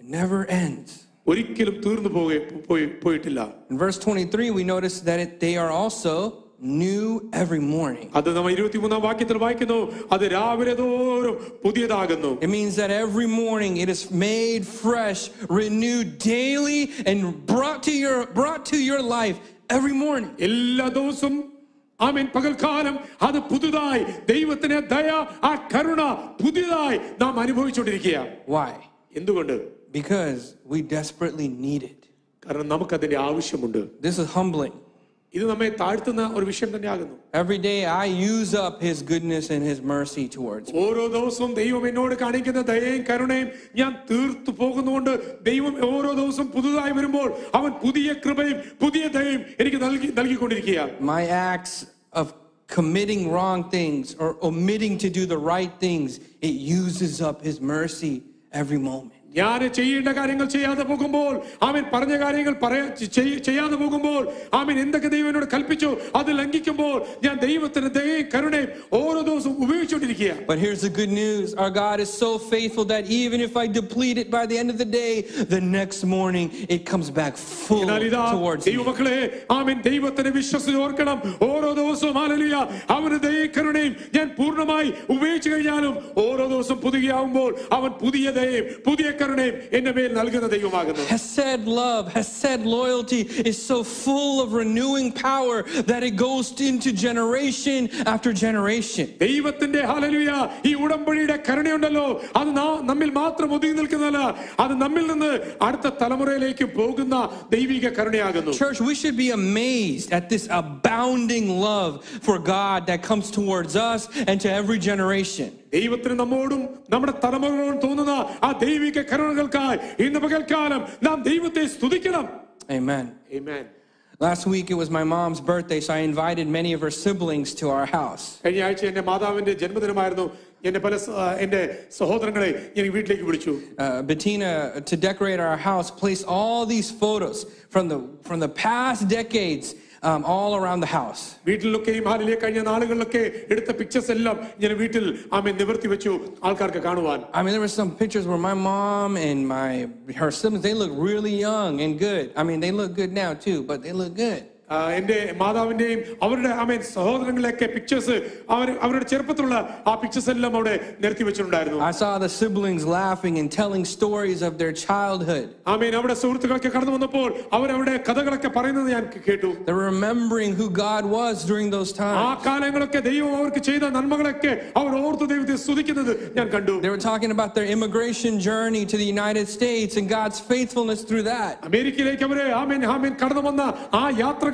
It never ends. ഒരിക്കലും തീർന്നു പോകെ പോയി- പോയിട്ടില്ല In verse 23, we notice that it, they are also new every morning. അത് നമ്മൾ ഇരുപത്തിമൂന്നാം വാക്യത്തിൽ വായിക്കുന്നു അത് രാവിലെ തോറും പുതിയതാകുന്നു It means that every morning it is made fresh, renewed daily, and brought to your brought to your life every morning. എല്ലാ ദിവസവും ആമേൻ. പകൽക്കാലം അത് പുതുതായി. ദൈവത്തിന്റെ ദയ ആ കരുണ പുതിയതായി നാം അനുഭവിച്ചുകൊണ്ടിരിക്കുക വൈ എന്തുകൊണ്ട്? Because we desperately need it. കാരണം നമുക്കതിന്റെ ആവശ്യമുണ്ട്. This is humbling. ഇത് നമ്മെ താഴ്ത്തുന്ന ഒരു വിഷയം തന്നെയാകുന്നു Every day I use up His goodness and His mercy towards me. ഓരോ ദിവസവും ദൈവം എന്നോട് കാണിക്കുന്ന ദയയും കരുണയും ഞാൻ തീർത്തു പോകുന്നതുകൊണ്ട് ദൈവം ഓരോ ദിവസവും പുതുതായി വരുമ്പോൾ അവൻ പുതിയ കൃപയും പുതിയ ദയയും എനിക്ക് നൽകി നൽകിക്കൊണ്ടിരിക്കുക My acts of committing wrong things or omitting to do the right things, it uses up His mercy every moment. ഞാൻ ചെയ്യേണ്ട കാര്യങ്ങൾ ചെയ്യാതെ പോകുമ്പോൾ അവൻ പറഞ്ഞ കാര്യങ്ങൾ പറയാ ചെയ്യാതെ പോകുമ്പോൾ അവൻ എന്തൊക്കെ ദൈവനോട് എന്നോട് കൽപ്പിച്ചു അത് ലംഘിക്കുമ്പോൾ ഞാൻ ദൈവത്തിന്റെ ദയയും കരുണയും ഓരോ ദിവസവും ഉപയോഗിച്ചുകൊണ്ടിരിക്കുക But here's the good news. Our God is so faithful that even if I deplete it by the end of the day, the next morning it comes back full towards me. ദൈവമക്കളെ ആമൻ ദൈവത്തിന്റെ വിശ്വാസം ഓർക്കണം. ഓരോ ദിവസവും hallelujah അവന്റെ ദയയും കരുണയും ഞാൻ പൂർണമായി ഉപയോഗിച്ചു കഴിഞ്ഞാലും ഓരോ ദിവസം പുതുകയാവുമ്പോൾ അവൻ പുതിയ ദയയും പുതിയ കരുണയും എന്റെ മേൽ നൽകുന്ന ദൈവമാകുന്നു Hesed love, Hesed loyalty is so full of renewing power that it goes into generation after generation. ദൈവത്തിന്റെ ഹാലലുയ ഈ ഉടമ്പടിയുടെ കരുണയുണ്ടല്ലോ അത് നാ- നമ്മിൽ മാത്രം ഒതുങ്ങി നിൽക്കുന്നതല്ല അത് നമ്മിൽ നിന്ന് അടുത്ത തലമുറയിലേക്ക് പോകുന്ന ദൈവിക കരുണയാകുന്നു Church, we should be amazed at this abounding love for God that comes towards us and to every generation. ദൈവത്തിന് നമ്മോടും നമ്മുടെ തലമുറകളോടും തോന്നുന്ന ആ ദൈവിക കരുണകൾക്കായി ഇന്ന് പകൽക്കാലം നാം ദൈവത്തെ സ്തുതിക്കണം Amen. Amen. Last week it was my mom's birthday, so I invited many of her siblings to our house. കഴിഞ്ഞ ആഴ്ച എന്റെ മാതാവിന്റെ ജന്മദിനമായിരുന്നു എന്റെ പല സ- ആ, എന്റെ സഹോദരങ്ങളെ ഞാൻ വീട്ടിലേക്ക് വിളിച്ചു Uh, Bettina, to decorate our house, placed all these photos from the from the past decades um, all around the house. വീട്ടിലൊക്കെയും ഹാലിലെ കഴിഞ്ഞ നാളുകളിലൊക്കെ എടുത്ത പിക്ചേഴ്സ് എല്ലാം ഞാൻ വീട്ടിൽ ആമെ നിവർത്തി വെച്ചു ആൾക്കാർക്ക് കാണുവാൻ I mean, there were some pictures where my mom and my her siblings they look really young and good. I mean, they look good now too, but they look good. ആ, എന്റെ മാതാവിന്റെയും അവരുടെ ആമേൻ സഹോദരങ്ങളിലൊക്കെ പിക്ചേഴ്സ് അവർ അവരുടെ ചെറുപ്പത്തിലുള്ള ആ pictures എല്ലാം അവിടെ നിരത്തി വെച്ചിട്ടുണ്ടായിരുന്നു I saw the siblings laughing and telling stories of their childhood. ആമേൻ അവിടെ സുഹൃത്തുക്കളൊക്കെ കടന്നു വന്നപ്പോൾ അവരവിടെ കഥകളൊക്കെ പറയുന്നത് ഞാൻ കേട്ടു They're remembering who God was during those ആ times. കാലങ്ങളൊക്കെ ദൈവം അവർക്ക് ചെയ്ത നന്മകളൊക്കെ അവർ ഓർത്ത് ദൈവത്തെ സ്തുതിക്കുന്നത് ഞാൻ കണ്ടു They were talking about their immigration journey to the United States and God's faithfulness through that. അമേരിക്കയിലേക്ക് അവര് ആമേൻ ആമേൻ കടന്നു വന്ന ആ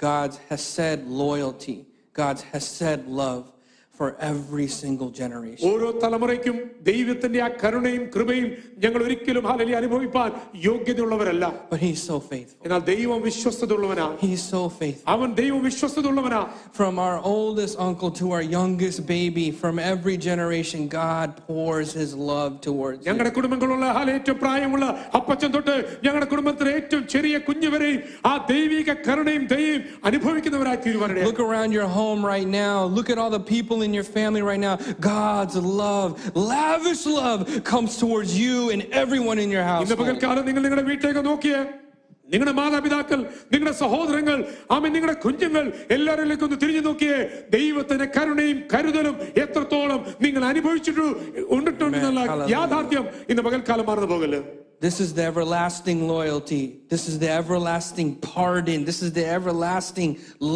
God's Hesed loyalty, God's Hesed love for every single generation. ഓരോ തലമുറയ്ക്കും ദൈവത്തിന്റെ ആ കരുണയും കൃപയും ഞങ്ങൾ ഒരിക്കലും ഹാലലി അനുഭവിപ്പാൻ യോഗ്യതയുള്ളവരല്ല But He's so faithful. എന്നാൽ ദൈവം വിശ്വസ്തതയുള്ളവനാ He's so faithful. അവൻ ദൈവം വിശ്വസ്തതയുള്ളവനാ From our oldest uncle to our youngest baby, from every generation, God pours His love towards you. ഞങ്ങളുടെ കുടുംബങ്ങളുള്ള ഹാല ഏറ്റവും പ്രായമുള്ള അപ്പച്ചൻ തൊട്ട് ഞങ്ങളുടെ കുടുംബത്തിലെ ഏറ്റവും ചെറിയ കുഞ്ഞു വരെയും ആ ദൈവിക കരുണയും ദയയും അനുഭവിക്കുന്നവരായി തീരുവാനിടയായി Look around your home right now. Look at all the people in your family right now. God's love, lavish love, comes towards you and everyone in your house. ഇന്ന് പകൽക്കാലം നിങ്ങൾ നിങ്ങളുടെ വീട്ടിലേക്ക് നോക്കിയേ നിങ്ങളുടെ മാതാപിതാക്കൾ നിങ്ങളുടെ സഹോദരങ്ങൾ ആമൻ നിങ്ങളുടെ കുഞ്ഞുങ്ങൾ എല്ലാവരിലേക്കും ഒന്ന് തിരിഞ്ഞു നോക്കിയേ ദൈവത്തിന്റെ കരുണയും കരുതലും എത്രത്തോളം നിങ്ങൾ അനുഭവിച്ചിട്ടു ഉണ്ടിട്ടുണ്ടെന്നുള്ള Hallelujah. യാഥാർത്ഥ്യം ഇന്ന് പകൽക്കാലം മറന്നു പോകല് This is the everlasting loyalty. This is the everlasting pardon. This is the everlasting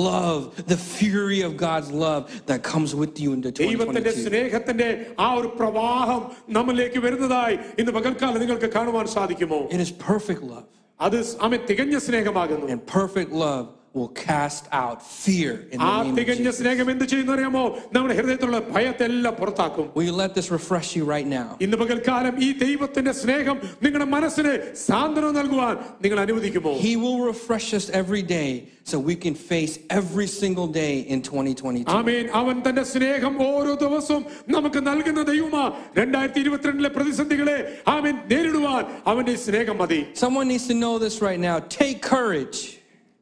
love, the fury of God's love that comes with you into ദൈവത്തിന്റെ 2022. സ്നേഹത്തിന്റെ ആ ഒരു പ്രവാഹം നമ്മളിലേക്ക് വരുന്നതായി ഇന്ന് പകൽക്കാലം നിങ്ങൾക്ക് കാണുവാൻ സാധിക്കുമോ It is perfect love. അത് ആമൻ തികഞ്ഞ സ്നേഹമാകുന്നു And perfect love will cast out fear in ആ the name of തികഞ്ഞ Jesus. സ്നേഹം എന്ത് ചെയ്യുന്ന അറിയാമോ നമ്മുടെ ഹൃദയത്തിലുള്ള ഭയത്തെ എല്ലാം പുറത്താക്കും Will you let this refresh you right now? ഇന്ന് പകൽക്കാലം ഈ ദൈവത്തിന്റെ സ്നേഹം നിങ്ങളുടെ മനസ്സിന് സാന്ത്വനം നൽകുവാൻ നിങ്ങൾ അനുവദിക്കുമോ He will refresh us every day so we can face every single day in 2022. ആമേൻ അവൻ തന്റെ സ്നേഹം ഓരോ ദിവസവും നമുക്ക് നൽകുന്ന ദൈവമാ രണ്ടായിരത്തി ഇരുപത്തിരണ്ടിലെ പ്രതിസന്ധികളെ ആമേൻ നേരിടുവാൻ അവന്റെ സ്നേഹം മതി Someone needs to know this right now. Take courage.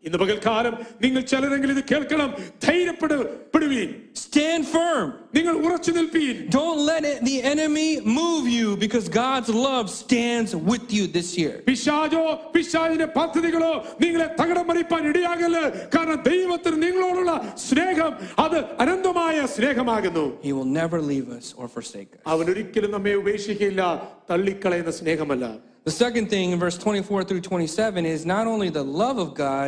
ഇന്ന് പകൽക്കാലം നിങ്ങൾ ചിലരെങ്കിലും ഇത് കേൾക്കണം ധൈര്യപ്പെടുവീൻ Stand firm. നിങ്ങൾ ഉറച്ചു നിൽപ്പീൻ Don't let it, the enemy move you because God's love stands with you this year. പിശാജോ പിശാജിന്റെ പദ്ധതികളോ നിങ്ങളെ തകടം മറിപ്പാൻ ഇടയാകല് കാരണം ദൈവത്തിന് നിങ്ങളോടുള്ള സ്നേഹം അത് അനന്തമായ സ്നേഹമാകുന്നു He will never leave us or forsake us. അവൻ ഒരിക്കലും നമ്മെ ഉപേക്ഷിക്കില്ല തള്ളിക്കളയുന്ന സ്നേഹമല്ല The second thing in verse 24 through 27 is not only the love of God,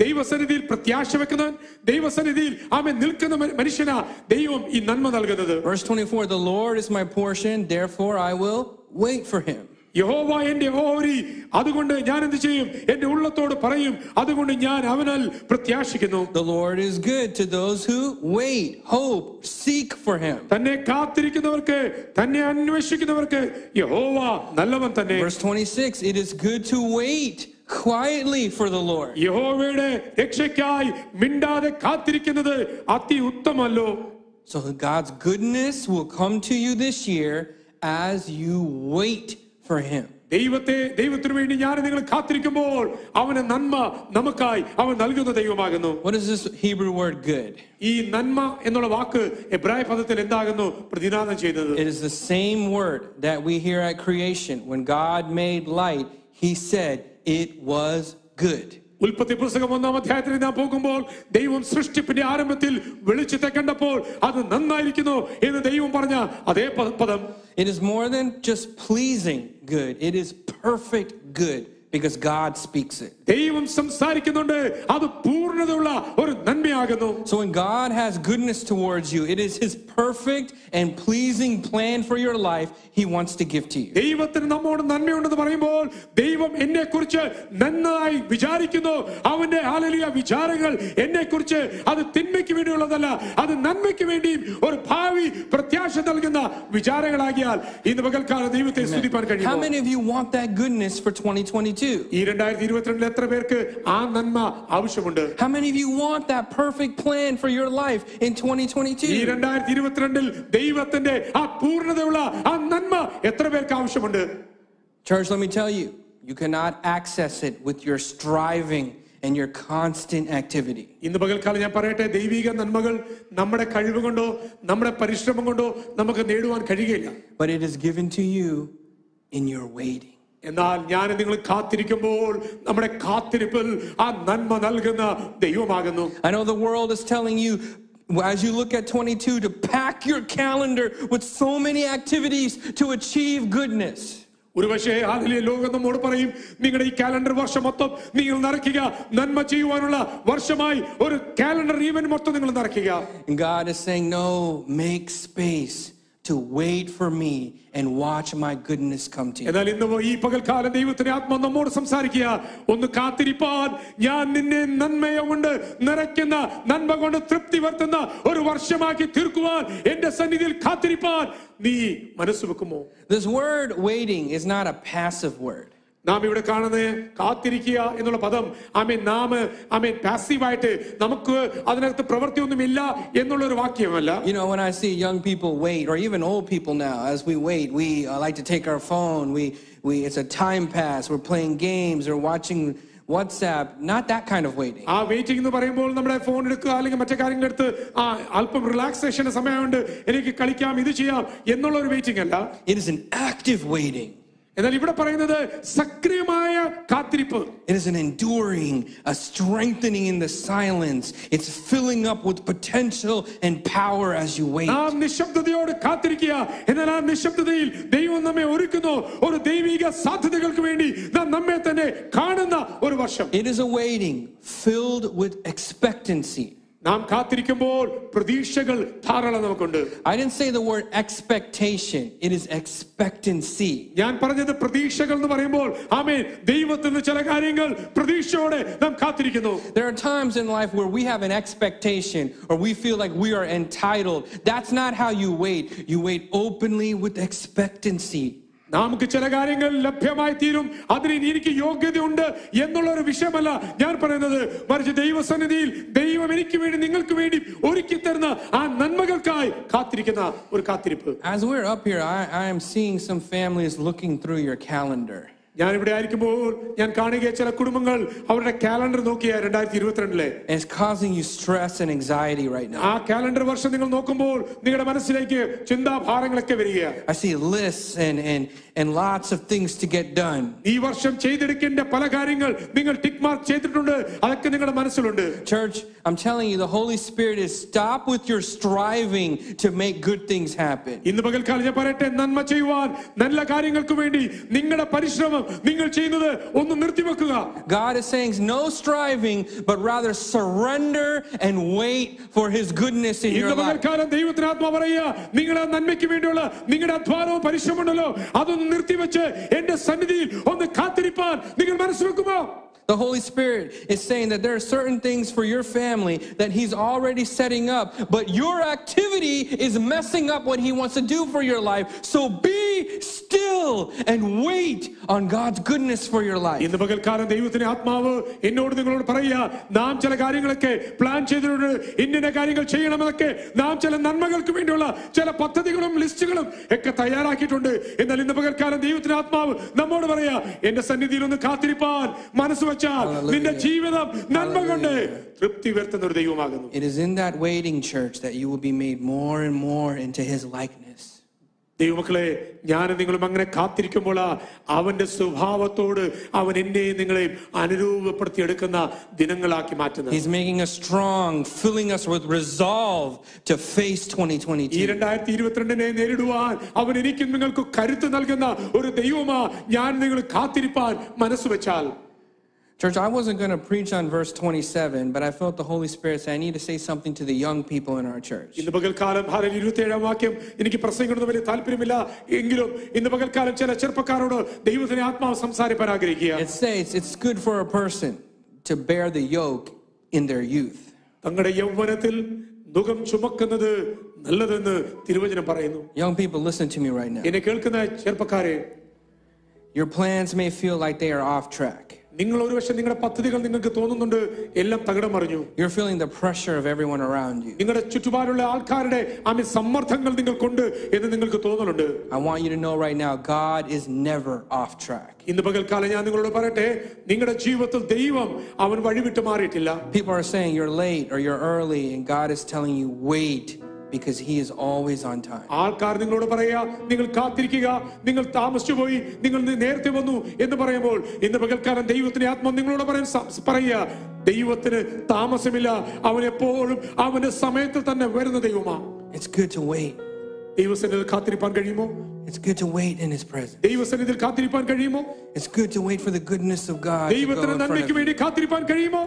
ദൈവസന്നിധിയിൽ പ്രത്യാശ വെക്കുന്നവൻ ദൈവസന്നിധിയിൽ അവൻ നിൽക്കുന്ന മ- മനുഷ്യനാ ദൈവം ഈ നന്മ നൽകുന്നത് Verse 24 The Lord is my portion, therefore I will wait for him. യഹോവ എന്റെ ഓരി അതുകൊണ്ട് ഞാൻ എന്ത് ചെയ്യും എന്റെ ഉള്ളത്തോട് പറയും അതുകൊണ്ട് ഞാൻ അവനാൽ പ്രത്യാശിക്കുന്നു The Lord is good to those who wait, hope, seek for him. തന്നെ കാത്തിരിക്കുന്നവർക്ക് തന്നെ അന്വേഷിക്കുന്നവർക്ക് യഹോവ നല്ലവൻ തന്നെ Verse 26 It is good to wait quietly for the Lord. യഹോവയുടെ രക്ഷയ്ക്കായി മിണ്ടാതെ കാത്തിരിക്കുന്നത് അതി ഉത്തമല്ലോ So God's goodness will come to you this year as you wait for him. ദൈവത്തെ ദൈവത്തിനു വേണ്ടി ഞാൻ നിങ്ങൾ കാത്തിരിക്കുമ്പോൾ അവന് നന്മ നമുക്കായി അവൻ നൽകുന്ന ദൈവമാകുന്നു What is this Hebrew word good? ഈ നന്മ എന്നുള്ള വാക്ക് എബ്രായ പദത്തിൽ എന്താകുന്നു പ്രതിനാദം ചെയ്തത് It is the same word that we hear at creation. When God made light, he said it was good. ഉൽപ്പത്തി പുസ്തകം ഒന്നാം അധ്യായത്തിൽ നാം പോകുമ്പോൾ ദൈവം സൃഷ്ടിപ്പിന്റെ ആരംഭത്തിൽ വെളിച്ചത്തെ കണ്ടപ്പോൾ അത് നന്നായിരിക്കുന്നു എന്ന് ദൈവം പറഞ്ഞ അതേ പദ- പദം It is more than just pleasing good, it is perfect good because God speaks it. ദൈവം സംസാരിക്കുന്നുണ്ട് അത് പൂർണ്ണതയുള്ള ഒരു നന്മയാകുന്നു So when God has goodness towards you, it is his perfect and pleasing plan for your life he wants to give to you. ദൈവത്തിന് നമ്മോട് നന്മയുണ്ടെന്ന് പറയുമ്പോൾ ദൈവം എന്നെ കുറിച്ച് നന്നായി വിചാരിക്കുന്നു അവന്റെ ആലലിയ വിചാരങ്ങൾ എന്നെ കുറിച്ച് അത് തിന്മയ്ക്ക് വേണ്ടിയുള്ളതല്ല അത് നന്മയ്ക്ക് വേണ്ടിയും ഒരു ഭാവി പ്രത്യാശ നൽകുന്ന വിചാരങ്ങളാകിയാൽ ഇന്ന് പകൽക്കാലം ദൈവത്തെ സ്തുതിപ്പാൻ How കഴിയും many of you want that goodness for 2022? ഈ രണ്ടായിരത്തി ഇരുപത്തിരണ്ടിൽ എത്ര പേർക്ക് ആ നന്മ ആവശ്യമുണ്ട് How many of you want that perfect plan for your life in ഈ 2022? രണ്ടായിരത്തി ഇരുപത്തിരണ്ടിൽ ദൈവത്തിന്റെ ആ പൂർണ്ണതയുള്ള ആ നന്മ എത്ര പേർക്ക് ആവശ്യമുണ്ട് Church, let me tell you, you cannot access it with your striving and your constant activity. ഇന്ന് പകൽക്കാലം ഞാൻ പറയട്ടെ ദൈവിക നന്മകൾ നമ്മുടെ കഴിവ് കൊണ്ടോ നമ്മുടെ പരിശ്രമം കൊണ്ടോ നമുക്ക് നേടുവാൻ കഴിയുകയില്ല But it is given to you in your waiting. എന്നാൽ ഞാൻ നിങ്ങൾ കാത്തിരിക്കുമ്പോൾ നമ്മുടെ കാത്തിരിപ്പിൽ ആ നന്മ നൽകുന്ന ദൈവമാകുന്നു I know the world is telling you, as you look at 22, to pack your calendar with so many activities to achieve goodness. ഒരുപക്ഷെ അതിലെ ലോകം നമ്മോട് പറയും നിങ്ങളുടെ ഈ കാലണ്ടർ വർഷം മൊത്തം നിങ്ങൾ നിറയ്ക്കുക നന്മ ചെയ്യുവാനുള്ള വർഷമായി ഒരു കാലണ്ടർ ഈവന്റ് മൊത്തം നിങ്ങൾ നിറയ്ക്കുക And God is saying, no, make space to wait for me and watch my goodness come to you. എന്നാൽ ഇന്ന് ഈ പകൽക്കാലം ദൈവത്തിന്റെ ആത്മ നമ്മോട് സംസാരിക്കുക ഒന്ന് കാത്തിരിപ്പാൻ ഞാൻ നിന്നെ നന്മയെ കൊണ്ട് നിറയ്ക്കുന്ന നന്മ കൊണ്ട് തൃപ്തി വരുത്തുന്ന ഒരു വർഷമാക്കി തീർക്കുവാൻ എന്റെ സന്നിധിയിൽ കാത്തിരിപ്പാൻ നീ മനസ്സ് വെക്കുമോ This word waiting is not a passive word. നാം ഇവിടെ കാണുന്നത് കാത്തിരിക്കുക എന്നുള്ള പദം ആമേ നാം ആമേ പാസീവായിട്ട് നമുക്ക് അതിനകത്ത് പ്രവൃത്തിയൊന്നുമില്ല എന്നുള്ള ഒരു വാക്യമല്ല You know, when I see young people wait, or even old people now, as we wait, we uh, like to take our phone. We, we, it's a time pass. We're playing games or watching WhatsApp. Not that kind of waiting. ആ waiting എന്ന് പറയുമ്പോൾ നമ്മുടെ phone എടുക്കുക അല്ലെങ്കിൽ മറ്റു കാര്യങ്ങൾ എടുത്ത് ആ അല്പം റിലാക്സേഷന് സമയമുണ്ട് എനിക്ക് കളിക്കാം ഇത് ചെയ്യാം എന്നുള്ള ഒരു വെയിറ്റിംഗ് അല്ല It is an active waiting. എന്നാൽ ഇവിടെ പറയുന്നത് സക്രിയമായ കാത്തിരിപ്പ് It is an enduring, a strengthening in the silence. It's filling up with potential and power as you wait. നാം നിശബ്ദതയോട് കാത്തിരിക്കുക എന്നാൽ ആ നിശബ്ദതയിൽ ദൈവം നമ്മെ ഒരുക്കുന്നു ഒരു ദൈവിക സാധ്യതകൾക്ക് വേണ്ടി നാം നമ്മെ തന്നെ കാണുന്ന ഒരു വർഷം It is a waiting filled with expectancy. നാം കാത്തിരിക്കുമ്പോൾ പ്രതീക്ഷകൾ ധാരാളം നമുക്കുണ്ട് I didn't say the word expectation, it is expectancy. ഞാൻ പറഞ്ഞത് പ്രതീക്ഷകൾ എന്ന് പറയുമ്പോൾ ആമേ ദൈവത്തിൽ നിന്ന് ചില കാര്യങ്ങൾ പ്രതീക്ഷയോടെ നാം കാത്തിരിക്കുന്നു There are times in life where we have an expectation or we feel like we are entitled. That's not how you wait. You wait openly with expectancy. നമുക്ക് ചില കാര്യങ്ങൾ ലഭ്യമായി തീരും അതിന് ഇനി എനിക്ക് യോഗ്യതയുണ്ട് എന്നുള്ള ഒരു വിഷയമല്ല ഞാൻ പറയുന്നത് മറിച്ച് ദൈവസന്നിധിയിൽ ദൈവം എനിക്ക് വേണ്ടി നിങ്ങൾക്ക് വേണ്ടി ഒരുക്കി തരുന്ന ആ നന്മകൾക്കായി കാത്തിരിക്കുന്ന ഒരു കാത്തിരിപ്പ് As we're up here, I, I am seeing some families looking through your calendar. ഞാൻ ഇവിടെ ആയിരിക്കുമ്പോൾ ഞാൻ കാണുക ചില കുടുംബങ്ങൾ അവരുടെ കാലണ്ടർ നോക്കിയ രണ്ടായിരത്തി ഇരുപത്തിരണ്ടിലെ And it's causing you stress and anxiety right now. ആ കാലണ്ടർ വർഷം നിങ്ങൾ നോക്കുമ്പോൾ നിങ്ങളുടെ മനസ്സിലേക്ക് ചിന്താഭാരങ്ങളൊക്കെ വരിക I see lists and, and, and lots of things to get done. ഈ വർഷം ചെയ്തെടുക്കേണ്ട പല കാര്യങ്ങൾ നിങ്ങൾ ടിക്ക് മാർക്ക് ചെയ്തിട്ടുണ്ട് അതൊക്കെ നിങ്ങളുടെ മനസ്സിലുണ്ട് Church, I'm telling you, the Holy Spirit is stop with your striving to make good things happen. ഇന്ന് പകൽക്കാലം ഞാൻ പറയട്ടെ നന്മ ചെയ്യുവാൻ നല്ല കാര്യങ്ങൾക്ക് വേണ്ടി നിങ്ങളുടെ പരിശ്രമം നിങ്ങൾ ചെയ്യുന്നത് ഒന്ന് നിർത്തിവെക്കുക God is saying no striving, but rather surrender and wait for His goodness in ഇന്ന് your life. പകൽക്കാലം ദൈവത്തിന് ആത്മാ പറയുക നിങ്ങളുടെ നന്മയ്ക്ക് വേണ്ടിയുള്ള നിങ്ങളുടെ അധ്വാനവും പരിശ്രമമുണ്ടല്ലോ അതൊന്ന് നിർത്തിവെച്ച് എന്റെ സന്നിധിയിൽ ഒന്ന് കാത്തിരിപ്പാൻ നിങ്ങൾ മനസ്സിലാക്കുമോ The Holy Spirit is saying that there are certain things for your family that He's already setting up, but your activity is messing up what He wants to do for your life. So be still and wait on God's goodness for your life. ഇന്ന് പകൽക്കാലം ദൈവത്തിന്റെ ആത്മാവ് എന്നോട് നിങ്ങളോട് പറയുക നാം ചില കാര്യങ്ങളൊക്കെ പ്ലാൻ ചെയ്തിട്ടുണ്ട് ഇന്ന കാര്യങ്ങൾ ചെയ്യണമെന്നൊക്കെ നാം ചില നന്മകൾക്ക് വേണ്ടിയുള്ള ചില പദ്ധതികളും ലിസ്റ്റുകളും ഒക്കെ തയ്യാറാക്കിയിട്ടുണ്ട് എന്നാൽ ഇന്ന് പകൽക്കാലം ദൈവത്തിന്റെ ആത്മാവ് നമ്മോട് പറയാ എന്റെ സന്നിധിയിൽ ഒന്ന് കാത്തിരിപ്പാൻ മനസ്സ് വെച്ചാൽ നിന്റെ ജീവിതം നന്മ കൊണ്ട് തൃപ്തി വരുത്തുന്ന ഒരു ദൈവമാകുന്നു It is in that waiting church that you will be made more and more into His likeness. ദൈവമക്കളെ ഞാനും നിങ്ങളും അങ്ങനെ കാത്തിരിക്കുമ്പോൾ അവന്റെ സ്വഭാവത്തോട് അവൻ എന്നെയും നിങ്ങളെയും അനുരൂപപ്പെടുത്തി എടുക്കുന്ന ദിനങ്ങളാക്കി മാറ്റുന്നത് He's making us strong, filling us with resolve to face ഈ 2022. രണ്ടായിരത്തി ഇരുപത്തിരണ്ടിനെ നേരിടുവാൻ അവൻ എനിക്കും നിങ്ങൾക്ക് കരുത്ത് നൽകുന്ന ഒരു ദൈവമാ ഞാൻ നിങ്ങൾ കാത്തിരിപ്പാൻ മനസ്സ് വെച്ചാൽ Church, I wasn't going to preach on verse 27, but I felt the Holy Spirit say I need to say something to the young people in our church. ഇന്ന് പകൽക്കാലം ഭാരൻ ഇരുപത്തിയേഴാം വാക്യം എനിക്ക് പ്രസംഗിക്കുന്നത് വലിയ താല്പര്യമില്ല എങ്കിലും ഇന്ന് പകൽക്കാലം ചില ചെറുപ്പക്കാരോട് ദൈവത്തിന്റെ ആത്മാവ് സംസാരിപ്പാൻ ആഗ്രഹിക്കുക It says it's good for a person to bear the yoke in their youth. തങ്ങളുടെ യൗവനത്തിൽ മുഖം ചുമക്കുന്നത് നല്ലതെന്ന് തിരുവചനം പറയുന്നു Young people, listen to me right now. എന്നെ കേൾക്കുന്ന ചെറുപ്പക്കാരെ Your plans may feel like they are off track. നിങ്ങൾ ഒരുപക്ഷെ നിങ്ങളുടെ പദ്ധതികൾ നിങ്ങൾക്ക് തോന്നുന്നുണ്ട് എല്ലാം തകിടം മറിഞ്ഞു You're feeling the pressure of everyone around you. നിങ്ങളുടെ ചുറ്റുപാടുള്ള ആൾക്കാരുടെ ആമി സമ്മർദ്ദങ്ങൾ നിങ്ങൾക്കുണ്ട് എന്ന് നിങ്ങൾക്ക് തോന്നലുണ്ട് I want you to know right now God is never off track. ഇന്ന് പകൽക്കാലം ഞാൻ നിങ്ങളോട് പറയട്ടെ നിങ്ങളുടെ ജീവിതത്തിൽ ദൈവം അവൻ വഴിവിട്ട് മാറിയിട്ടില്ല People are saying you're late or you're early, and God is telling you, wait, because He is always on time. ആൾക്കാർ നിങ്ങളോട് പറയുക നിങ്ങൾ കാത്തിരിക്കുക നിങ്ങൾ താമസിച്ചു പോയി നിങ്ങൾ നി- നേരത്തെ വന്നു എന്ന് പറയുമ്പോൾ ഇന്ന് പകൽക്കാലം ദൈവത്തിന്റെ ആത്മ നിങ്ങളോട് പറയാൻ സ- പറയുക ദൈവത്തിന് താമസമില്ല അവൻ എപ്പോഴും അവന്റെ സമയത്തിൽ തന്നെ വരുന്ന ദൈവമാ It's good to wait. ദൈവസന്നിധിയിൽ കാത്തിരിപ്പാൻ കഴിയുമോ It's good to wait in His presence. ദൈവസന്നിധിയിൽ കാത്തിരിപ്പാൻ കഴിയുമോ It's good to wait for the goodness of God. To go ദൈവത്തിന് in front of നന്മയ്ക്ക് you. വേണ്ടി കാത്തിരിപ്പാൻ കഴിയുമോ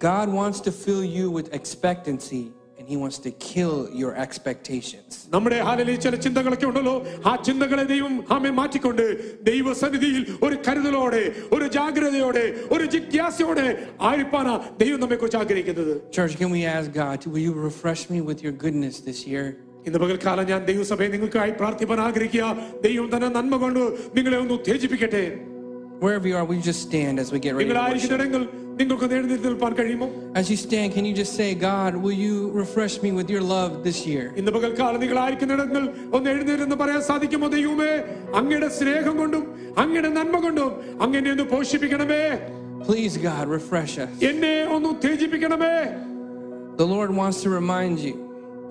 God wants to fill you with expectancy, and He wants to kill your expectations. നമ്മുടെ ഹാലയിൽ ചില ചിന്തകളൊക്കെ ഉണ്ടല്ലോ ആ ചിന്തകളെ ദൈവം ആമെ മാറ്റിക്കൊണ്ട് ദൈവസന്നിധിയിൽ ഒരു കരുതലോടെ ഒരു ജാഗ്രതയോടെ ഒരു ജിജ്ഞാസയോടെ ആയിരിപ്പാനാ ദൈവം നമ്മെ കുറിച്ച് ആഗ്രഹിക്കുന്നത് Church, can we ask God, will you refresh me with your goodness this year? ഇന്ന് പകൽക്കാലം ഞാൻ ദൈവസഭയെ നിങ്ങൾക്കായി പ്രാർത്ഥിപ്പാൻ ആഗ്രഹിക്കുക ദൈവം തന്നെ നന്മ കൊണ്ട് നിങ്ങളെ ഒന്ന് ഉത്തേജിപ്പിക്കട്ടെ Wherever you are, will you just stand as we get ready to worship? നിങ്ങളായിരിക്കുന്നിടങ്ങൾ നിങ്ങൾക്ക് എഴുന്നേറ്റ് നിൽപ്പാൻ കഴിയുമോ As you stand, can you just say, God, will you refresh me with your love this year? ഇന്ന് പകൽക്കാലം നിങ്ങളായിരിക്കുന്നിടങ്ങൾ ഒന്ന് എഴുന്നേരെന്ന് പറയാൻ സാധിക്കുമോ ദൈവമേ അങ്ങയുടെ സ്നേഹം കൊണ്ടും അങ്ങയുടെ നന്മ കൊണ്ടും അങ്ങനെ ഒന്ന് പോഷിപ്പിക്കണമേ Please, God, refresh us. എന്നെ ഒന്ന് ഉത്തേജിപ്പിക്കണമേ The Lord wants to remind you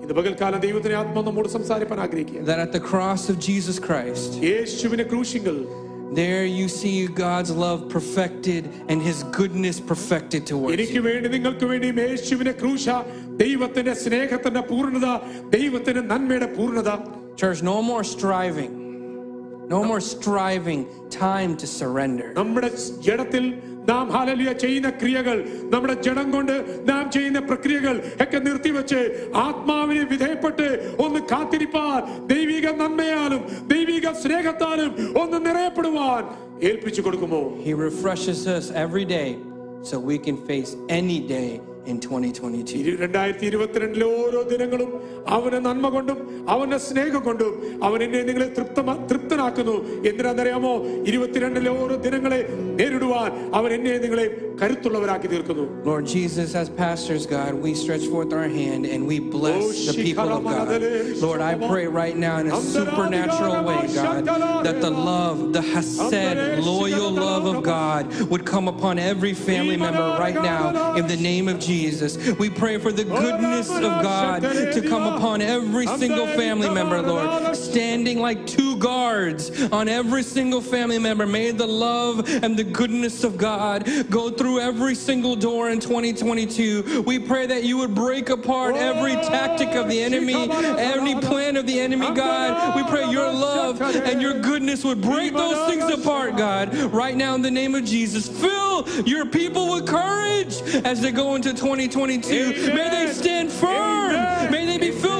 ഇന്ന് പകൽക്കാലം ദൈവത്തിന്റെ ആത്മാ നമ്മോട് സംസാരിപ്പാൻ ആഗ്രഹിക്കുക that at the cross of Jesus Christ, യേശുവിനെ ക്രൂശിങ്കൽ there you see God's love perfected and his goodness perfected towards എനിക്ക് you. വേണ്ടി നിങ്ങൾക്ക് വേണ്ടി യേശുവിനെ ക്രൂശ ദൈവത്തിന്റെ സ്നേഹത്തിന്റെ പൂർണ്ണത ദൈവത്തിന്റെ നന്മയുടെ പൂർണ്ണത Church, no more striving. No more striving. Time to surrender. നമ്മുടെ ജഡത്തിൽ നാം ഹാലലിയ ചെയ്യുന്ന ക്രിയകൾ നമ്മുടെ ജഡം കൊണ്ട് നാം ചെയ്യുന്ന പ്രക്രിയകൾ ഒക്കെ നിർത്തിവെച്ച് ആത്മാവിനെ വിധേയപ്പെട്ട് ഒന്ന് കാത്തിരിപ്പാൻ ദൈവിക നന്മയാലും ദൈവിക സ്നേഹത്താലും ഒന്ന് നിറയപ്പെടുവാൻ ഏൽപ്പിച്ചു കൊടുക്കുമോ? He refreshes us every day so we can face any day in 2022. ഇരു- രണ്ടായിരത്തി ഇരുപത്തിരണ്ടിലെ ഓരോ ദിനങ്ങളും അവന് നന്മ കൊണ്ടും അവന്റെ സ്നേഹം കൊണ്ടും അവൻ എന്നെ നിങ്ങളെ തൃപ്തമാ തൃപ്തനാക്കുന്നു എന്തിനാണെന്നറിയാമോ ഇരുപത്തിരണ്ടിലെ ഓരോ ദിനങ്ങളെ നേരിടുവാൻ അവൻ എന്നെ നിങ്ങളെ Lord Jesus, as pastors, God, we stretch forth our hand and we bless the people of God. Lord, I pray right now in a supernatural way, God, that the love, the Hesed, loyal love of God would come upon every family member right now in the name of Jesus. We pray for the goodness of God to come upon every single family member, Lord, standing like two guards on every single family member. May the love and the goodness of God go through every single door in 2022. We pray that you would break apart every tactic of the enemy, every plan of the enemy, God. We pray your love and your goodness would break those things apart, God. Right now, in the name of Jesus, fill your people with courage as they go into 2022. May they stand firm. May they be filled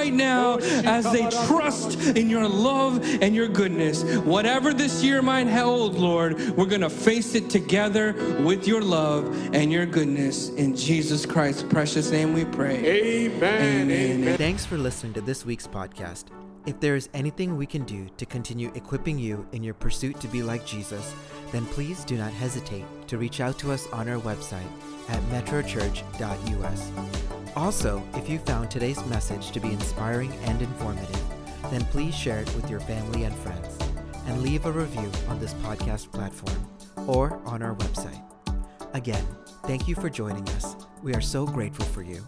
right now as they trust in your love and your goodness. Whatever this year might hold, Lord, we're going to face it together with your love and your goodness. In Jesus Christ's precious name we pray. Amen. Amen. Thanks for listening to this week's podcast. If there is anything we can do to continue equipping you in your pursuit to be like Jesus, then please do not hesitate to reach out to us on our website at metrochurch.us. Also, if you found today's message to be inspiring and informative, then please share it with your family and friends and leave a review on this podcast platform or on our website. Again, thank you for joining us. We are so grateful for you.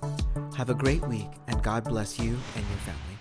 Have a great week and God bless you and your family.